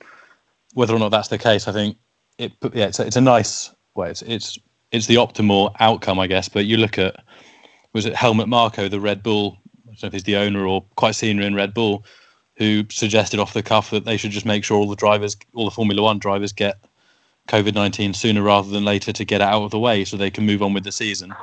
whether or not that's the case. I think it yeah it's a, it's a nice well it's it's it's the optimal outcome I guess. But you look at was it Helmut Marko, the Red Bull don't know if he's the owner or quite senior in Red Bull, who suggested off the cuff that they should just make sure all the drivers, all the Formula One drivers, get COVID nineteen sooner rather than later to get it out of the way, so they can move on with the season.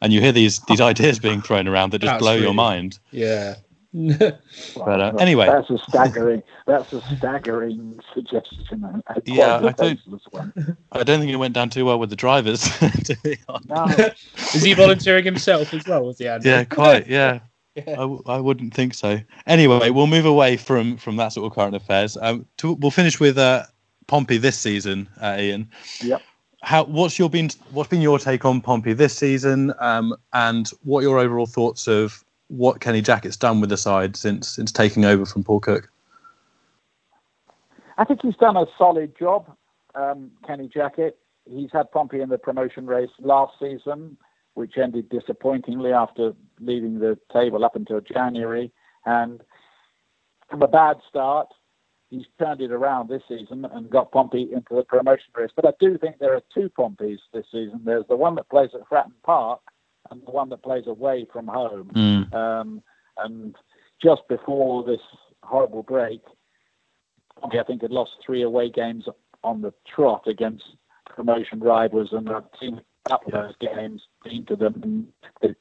And you hear these these ideas being thrown around that just That's blow your mind. Yeah. but uh, anyway, that's a staggering. that's a staggering suggestion. Yeah, I don't. One. I don't think it went down too well with the drivers. to be honest. No. Is he volunteering himself as well? Was he? Andrew? Yeah, quite. Yeah. Yeah. I w- I wouldn't think so. Anyway, we'll move away from from that sort of current affairs. Um, to, we'll finish with uh, Pompey this season, uh, Ian. Yep. How what's your been what's been your take on Pompey this season, um, and what your overall thoughts of what Kenny Jackett's done with the side since since taking over from Paul Cook? I think he's done a solid job, um, Kenny Jackett. He's had Pompey in the promotion race last season, which ended disappointingly after leaving the table up until January. And from a bad start, he's turned it around this season and got Pompey into the promotion race. But I do think there are two Pompeys this season. There's the one that plays at Fratton Park, and the one that plays away from home. Mm. Um, and just before this horrible break, Pompey, I think had lost three away games on the trot against promotion rivals, and a couple of those games into them. And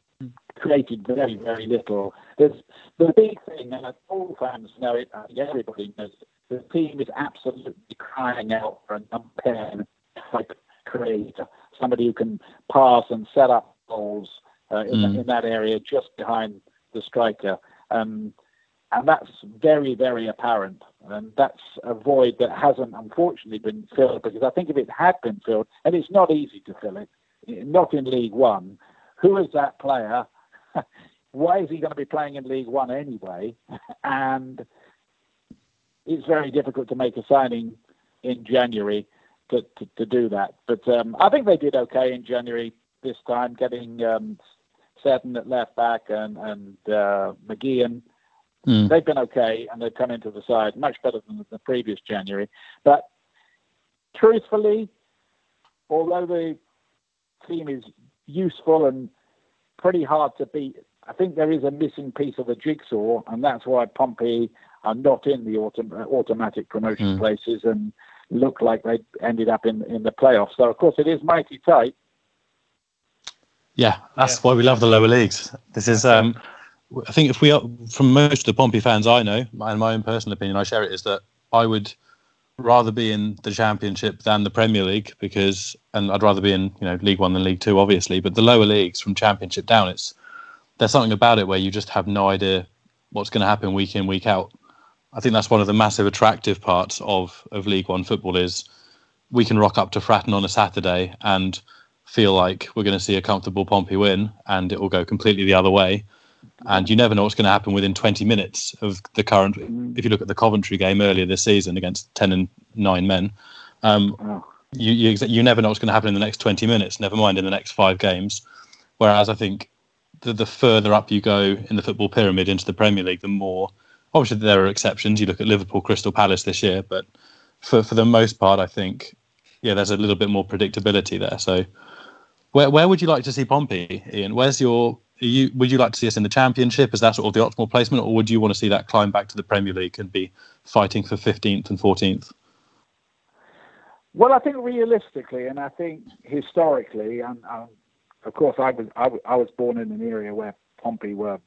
created very, very little. There's the big thing, and all fans know it. I think everybody knows it. The team is absolutely crying out for a number ten type creator, somebody who can pass and set up goals uh, in, mm. in, that area just behind the striker. Um, and that's very, very apparent. And that's a void that hasn't, unfortunately, been filled because I think if it had been filled, and it's not easy to fill it, not in League One, who is that player? Why is he going to be playing in League One anyway? and it's very difficult to make a signing in January to, to, to do that. But um, I think they did okay in January this time, getting um, Seddon at left back and and uh, McGeehan. Mm. They've been okay, and they've come into the side much better than the previous January. But truthfully, although the team is useful and pretty hard to beat, I think there is a missing piece of the jigsaw, and that's why Pompey are not in the autom- automatic promotion mm. places and look like they ended up in in the playoffs. So of course it is mighty tight, yeah, that's yeah. why we love the lower leagues. This is, um, I think, if we are from most of the Pompey fans I know, and my own personal opinion, I share it, is that I would rather be in the Championship than the Premier League because, and I'd rather be in you know League One than League Two, obviously. But the lower leagues from Championship down, it's there's something about it where you just have no idea what's going to happen week in week out. I think that's one of the massive attractive parts of of League One football is we can rock up to Fratton on a Saturday and feel like we're going to see a comfortable Pompey win and it will go completely the other way. And you never know what's going to happen within 20 minutes of the current. If you look at the Coventry game earlier this season against 10 and 9 men, um, you, you, you never know what's going to happen in the next 20 minutes, never mind in the next five games. Whereas I think the, the further up you go in the football pyramid into the Premier League, the more. Obviously, there are exceptions. You look at Liverpool, Crystal Palace this year, but for, for the most part, I think, yeah, there's a little bit more predictability there. So where where would you like to see Pompey, Ian? Where's your you would you like to see us in the championship? Is that sort of the optimal placement, or would you want to see that climb back to the Premier League and be fighting for 15th and 14th? Well, I think realistically, and I think historically, and um, of course, I was, I was I was born in an area where Pompey were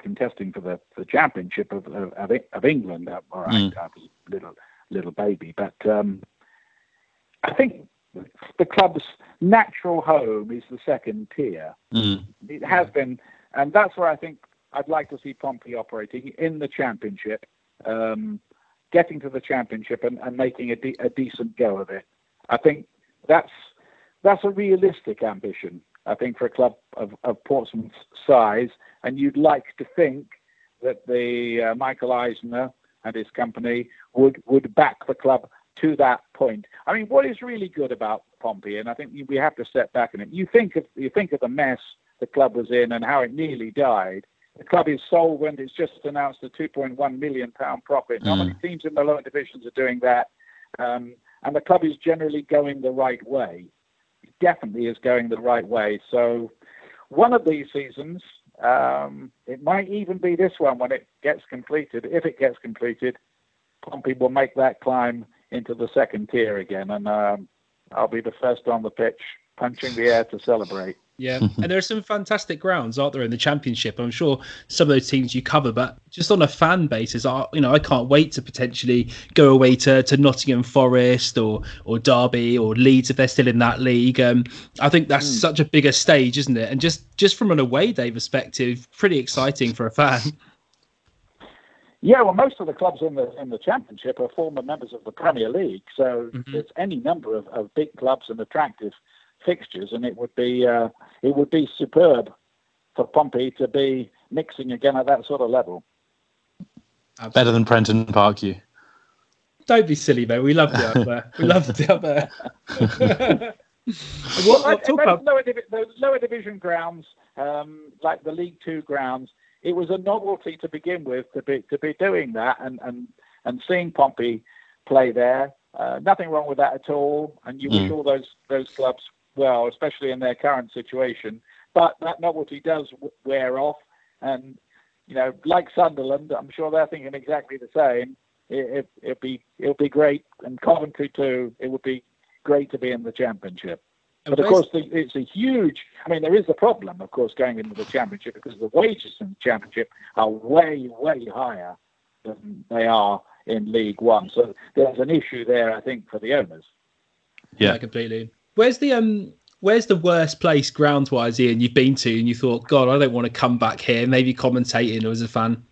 contesting for the, the championship of of, of England. All right, mm. I was a little little baby, but um, I think the club's natural home is the second tier. Mm. It has been, and that's where I think I'd like to see Pompey operating in the championship, um, getting to the championship and, and making a, de- a, decent go of it. I think that's that's a realistic ambition. I think for a club of, of Portsmouth's size, and you'd like to think that the uh, Michael Eisner and his company would would back the club to that point. I mean, what is really good about Pompey, and I think we have to step back in it. You think of you think of the mess the club was in and how it nearly died. The club is solvent. It's just announced a 2.1 million pound profit. Mm. How many teams in the lower divisions are doing that? Um, and the club is generally going the right way. It definitely is going the right way. So, one of these seasons, um, it might even be this one when it gets completed. If it gets completed, Pompey will make that climb into the second tier again, and um, I'll be the first on the pitch, punching the air to celebrate. Yeah, and there are some fantastic grounds, aren't there, in the championship? I'm sure some of those teams you cover, but just on a fan basis, I, you know, I can't wait to potentially go away to, to Nottingham Forest or or Derby or Leeds if they're still in that league. Um, I think that's mm. such a bigger stage, isn't it? And just just from an away day perspective, pretty exciting for a fan. Yeah, well, most of the clubs in the in the Championship are former members of the Premier League, so mm-hmm. there's any number of, of big clubs and attractive fixtures, and it would be uh, it would be superb for Pompey to be mixing again at that sort of level. Absolutely. Better than Prenton Park, you. Don't be silly, mate. We love the up there. We love the up there. what, what, talk about... lower, divi- those lower division grounds, um, like the League Two grounds, it was a novelty to begin with to be to be doing that and and and seeing Pompey play there. Uh, nothing wrong with that at all, and you mm. wish all those those clubs well, especially in their current situation. But that novelty does wear off, and you know, like Sunderland, I'm sure they're thinking exactly the same. It, it, it'd be it'll be great, and Coventry too. It would be great to be in the championship. But of course, the, it's a huge. I mean, there is a problem, of course, going into the championship because the wages in the championship are way, way higher than they are in League One. So there's an issue there, I think, for the owners. Yeah, yeah completely. Where's the um? Where's the worst place ground wise, Ian, you've been to and you thought, God, I don't want to come back here, maybe commentating or as a fan?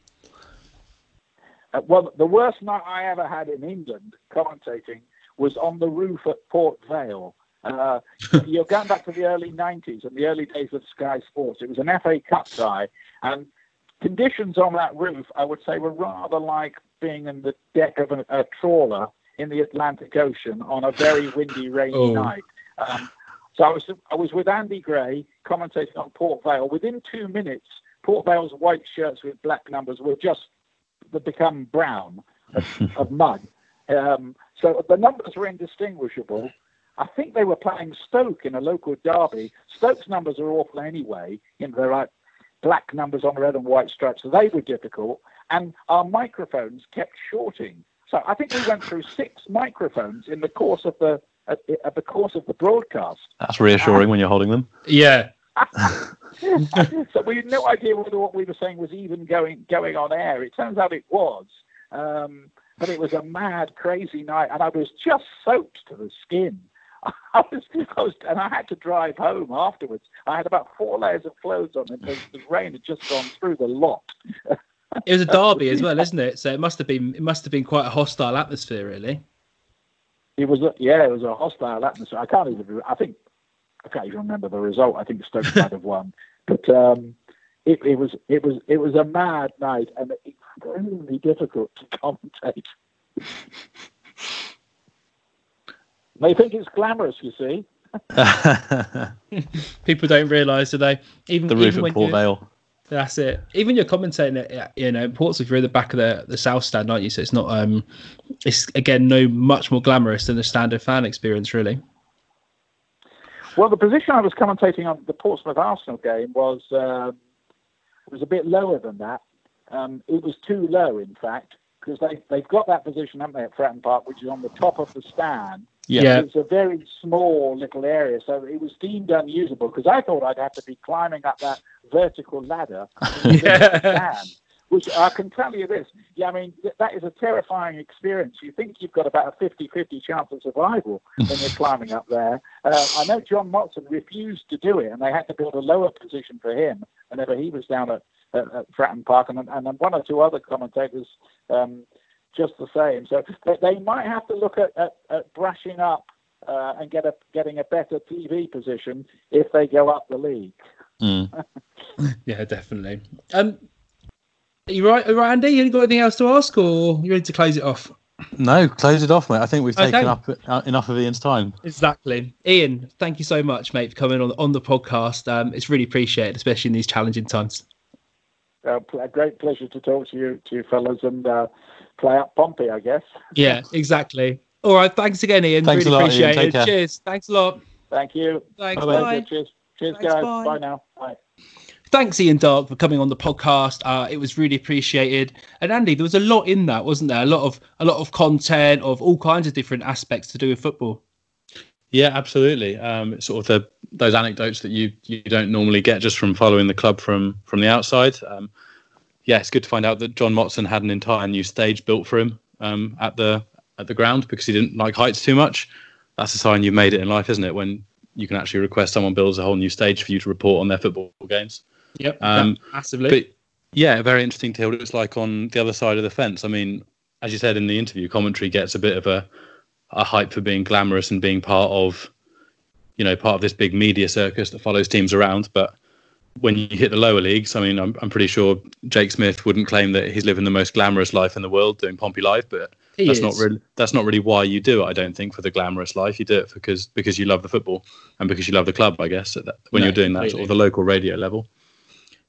Uh, well, the worst night I ever had in England commentating was on the roof at Port Vale. Uh, you're going back to the early 90s and the early days of Sky Sports. It was an FA Cup tie, and conditions on that roof, I would say, were rather like being in the deck of a, a trawler in the Atlantic Ocean on a very windy, rainy oh. night. Um, so I was I was with Andy Gray commentating on Port Vale. Within two minutes, Port Vale's white shirts with black numbers were just become brown of, of mud. Um, so the numbers were indistinguishable. I think they were playing Stoke in a local derby. Stoke's numbers are awful anyway. You know, they're like black numbers on red and white stripes, so they were difficult. And our microphones kept shorting. So I think we went through six microphones in the course of the at, at the course of the broadcast. That's reassuring when you're holding them. Yeah. so we had no idea whether what we were saying was even going going on air. It turns out it was. Um, but it was a mad, crazy night, and I was just soaked to the skin. I was, I was, and I had to drive home afterwards. I had about four layers of clothes on, and the, the rain had just gone through the lot. it was a derby as well, isn't it? So it must have been it must have been quite a hostile atmosphere, really. It was, a, yeah, it was a hostile atmosphere. I can't even. I think I can't even remember the result. I think Stoke might have won, but um, it, it, was it was it was a mad night and extremely difficult to commentate. they think it's glamorous, you see. People don't realise, do they? Even the roof even at Port Vale. That's it. Even you're commentating you know, Portsmouth, you're at the back of the, the south stand, aren't you? So it's not, um, it's again, no much more glamorous than the standard fan experience, really. Well, the position I was commentating on the Portsmouth Arsenal game was um, was a bit lower than that. Um, it was too low, in fact, because they they've got that position, haven't they, at Fratton Park, which is on the top of the stand, yeah. It's a very small little area, so it was deemed unusable because I thought I'd have to be climbing up that vertical ladder, yeah. which I can tell you this. Yeah, I mean, that is a terrifying experience. You think you've got about a 50 50 chance of survival when you're climbing up there. Uh, I know John Motson refused to do it, and they had to build a lower position for him whenever he was down at, at, at Fratton Park, and, and one or two other commentators. Um, just the same. So they might have to look at, at, at brushing up uh, and get a getting a better TV position if they go up the league. Mm. yeah, definitely. Um, are you right, right, Andy? You got anything else to ask, or you ready to close it off? No, close it off, mate. I think we've taken okay. up uh, enough of Ian's time. Exactly, Ian. Thank you so much, mate, for coming on on the podcast. Um, it's really appreciated, especially in these challenging times. Uh, a great pleasure to talk to you, to you fellas, and uh, play up Pompey, I guess. Yeah, exactly. All right. Thanks again, Ian. Thanks really lot, appreciate Ian. it. Cheers. Thanks a lot. Thank you. Thanks. Bye. bye. Cheers. Cheers, thanks, guys. Bye. bye now. Bye. Thanks, Ian Darke, for coming on the podcast. Uh, it was really appreciated. And Andy, there was a lot in that, wasn't there? A lot of a lot of content of all kinds of different aspects to do with football. Yeah, absolutely. Um, sort of the those anecdotes that you you don't normally get just from following the club from from the outside. Um, yeah, it's good to find out that John Motson had an entire new stage built for him um, at the at the ground because he didn't like heights too much. That's a sign you've made it in life, isn't it? When you can actually request someone builds a whole new stage for you to report on their football games. Yep, um, massively. But yeah, very interesting to hear what it's like on the other side of the fence. I mean, as you said in the interview, commentary gets a bit of a, a hype for being glamorous and being part of, you know, part of this big media circus that follows teams around. But when you hit the lower leagues, I mean, I'm, I'm pretty sure Jake Smith wouldn't claim that he's living the most glamorous life in the world doing Pompey Live, but he that's is. not really that's not really why you do it. I don't think for the glamorous life. You do it because because you love the football and because you love the club. I guess that, when no, you're doing completely. that sort of the local radio level.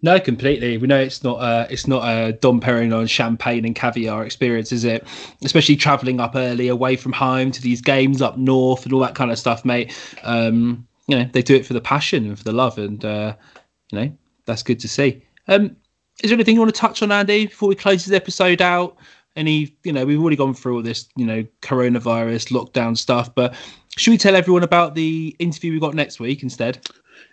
No, completely. We know it's not a it's not a Dom Perignon champagne and caviar experience, is it? Especially travelling up early, away from home to these games up north and all that kind of stuff, mate. Um, you know, they do it for the passion and for the love, and uh, you know that's good to see. Um, is there anything you want to touch on, Andy, before we close this episode out? Any, you know, we've already gone through all this, you know, coronavirus lockdown stuff, but should we tell everyone about the interview we got next week instead?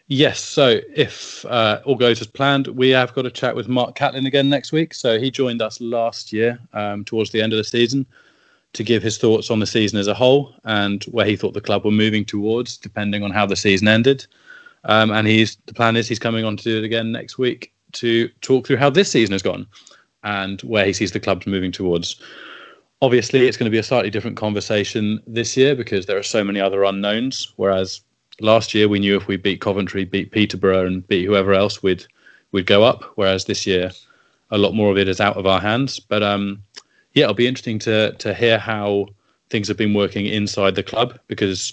Yes. So if uh, all goes as planned, we have got a chat with Mark Catlin again next week. So he joined us last year um, towards the end of the season to give his thoughts on the season as a whole and where he thought the club were moving towards, depending on how the season ended. Um, and he's the plan is he's coming on to do it again next week to talk through how this season has gone and where he sees the clubs moving towards. Obviously, it's going to be a slightly different conversation this year because there are so many other unknowns. Whereas last year we knew if we beat Coventry, beat Peterborough, and beat whoever else, we'd we'd go up. Whereas this year, a lot more of it is out of our hands. But um, yeah, it'll be interesting to to hear how things have been working inside the club because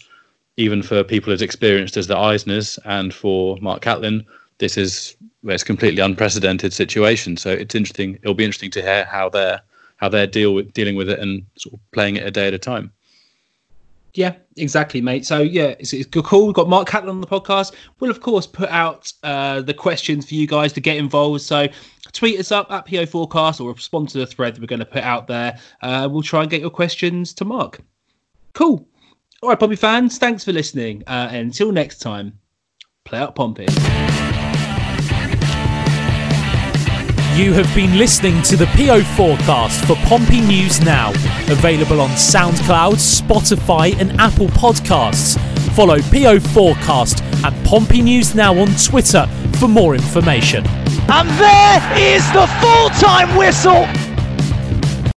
even for people as experienced as the Eisners and for Mark Catlin, this is it's completely unprecedented situation. So it's interesting. It'll be interesting to hear how they're how they're deal with dealing with it and sort of playing it a day at a time. Yeah, exactly, mate. So yeah, it's, it's cool. We've got Mark Catlin on the podcast. We'll of course put out uh, the questions for you guys to get involved. So tweet us up at PO Forecast or respond to the thread that we're going to put out there. Uh, we'll try and get your questions to Mark. Cool. All right, Pompey fans, thanks for listening. Uh, and until next time, play out Pompey. You have been listening to the PO forecast for Pompey News Now, available on SoundCloud, Spotify, and Apple Podcasts. Follow PO Forecast and Pompey News Now on Twitter for more information. And there is the full time whistle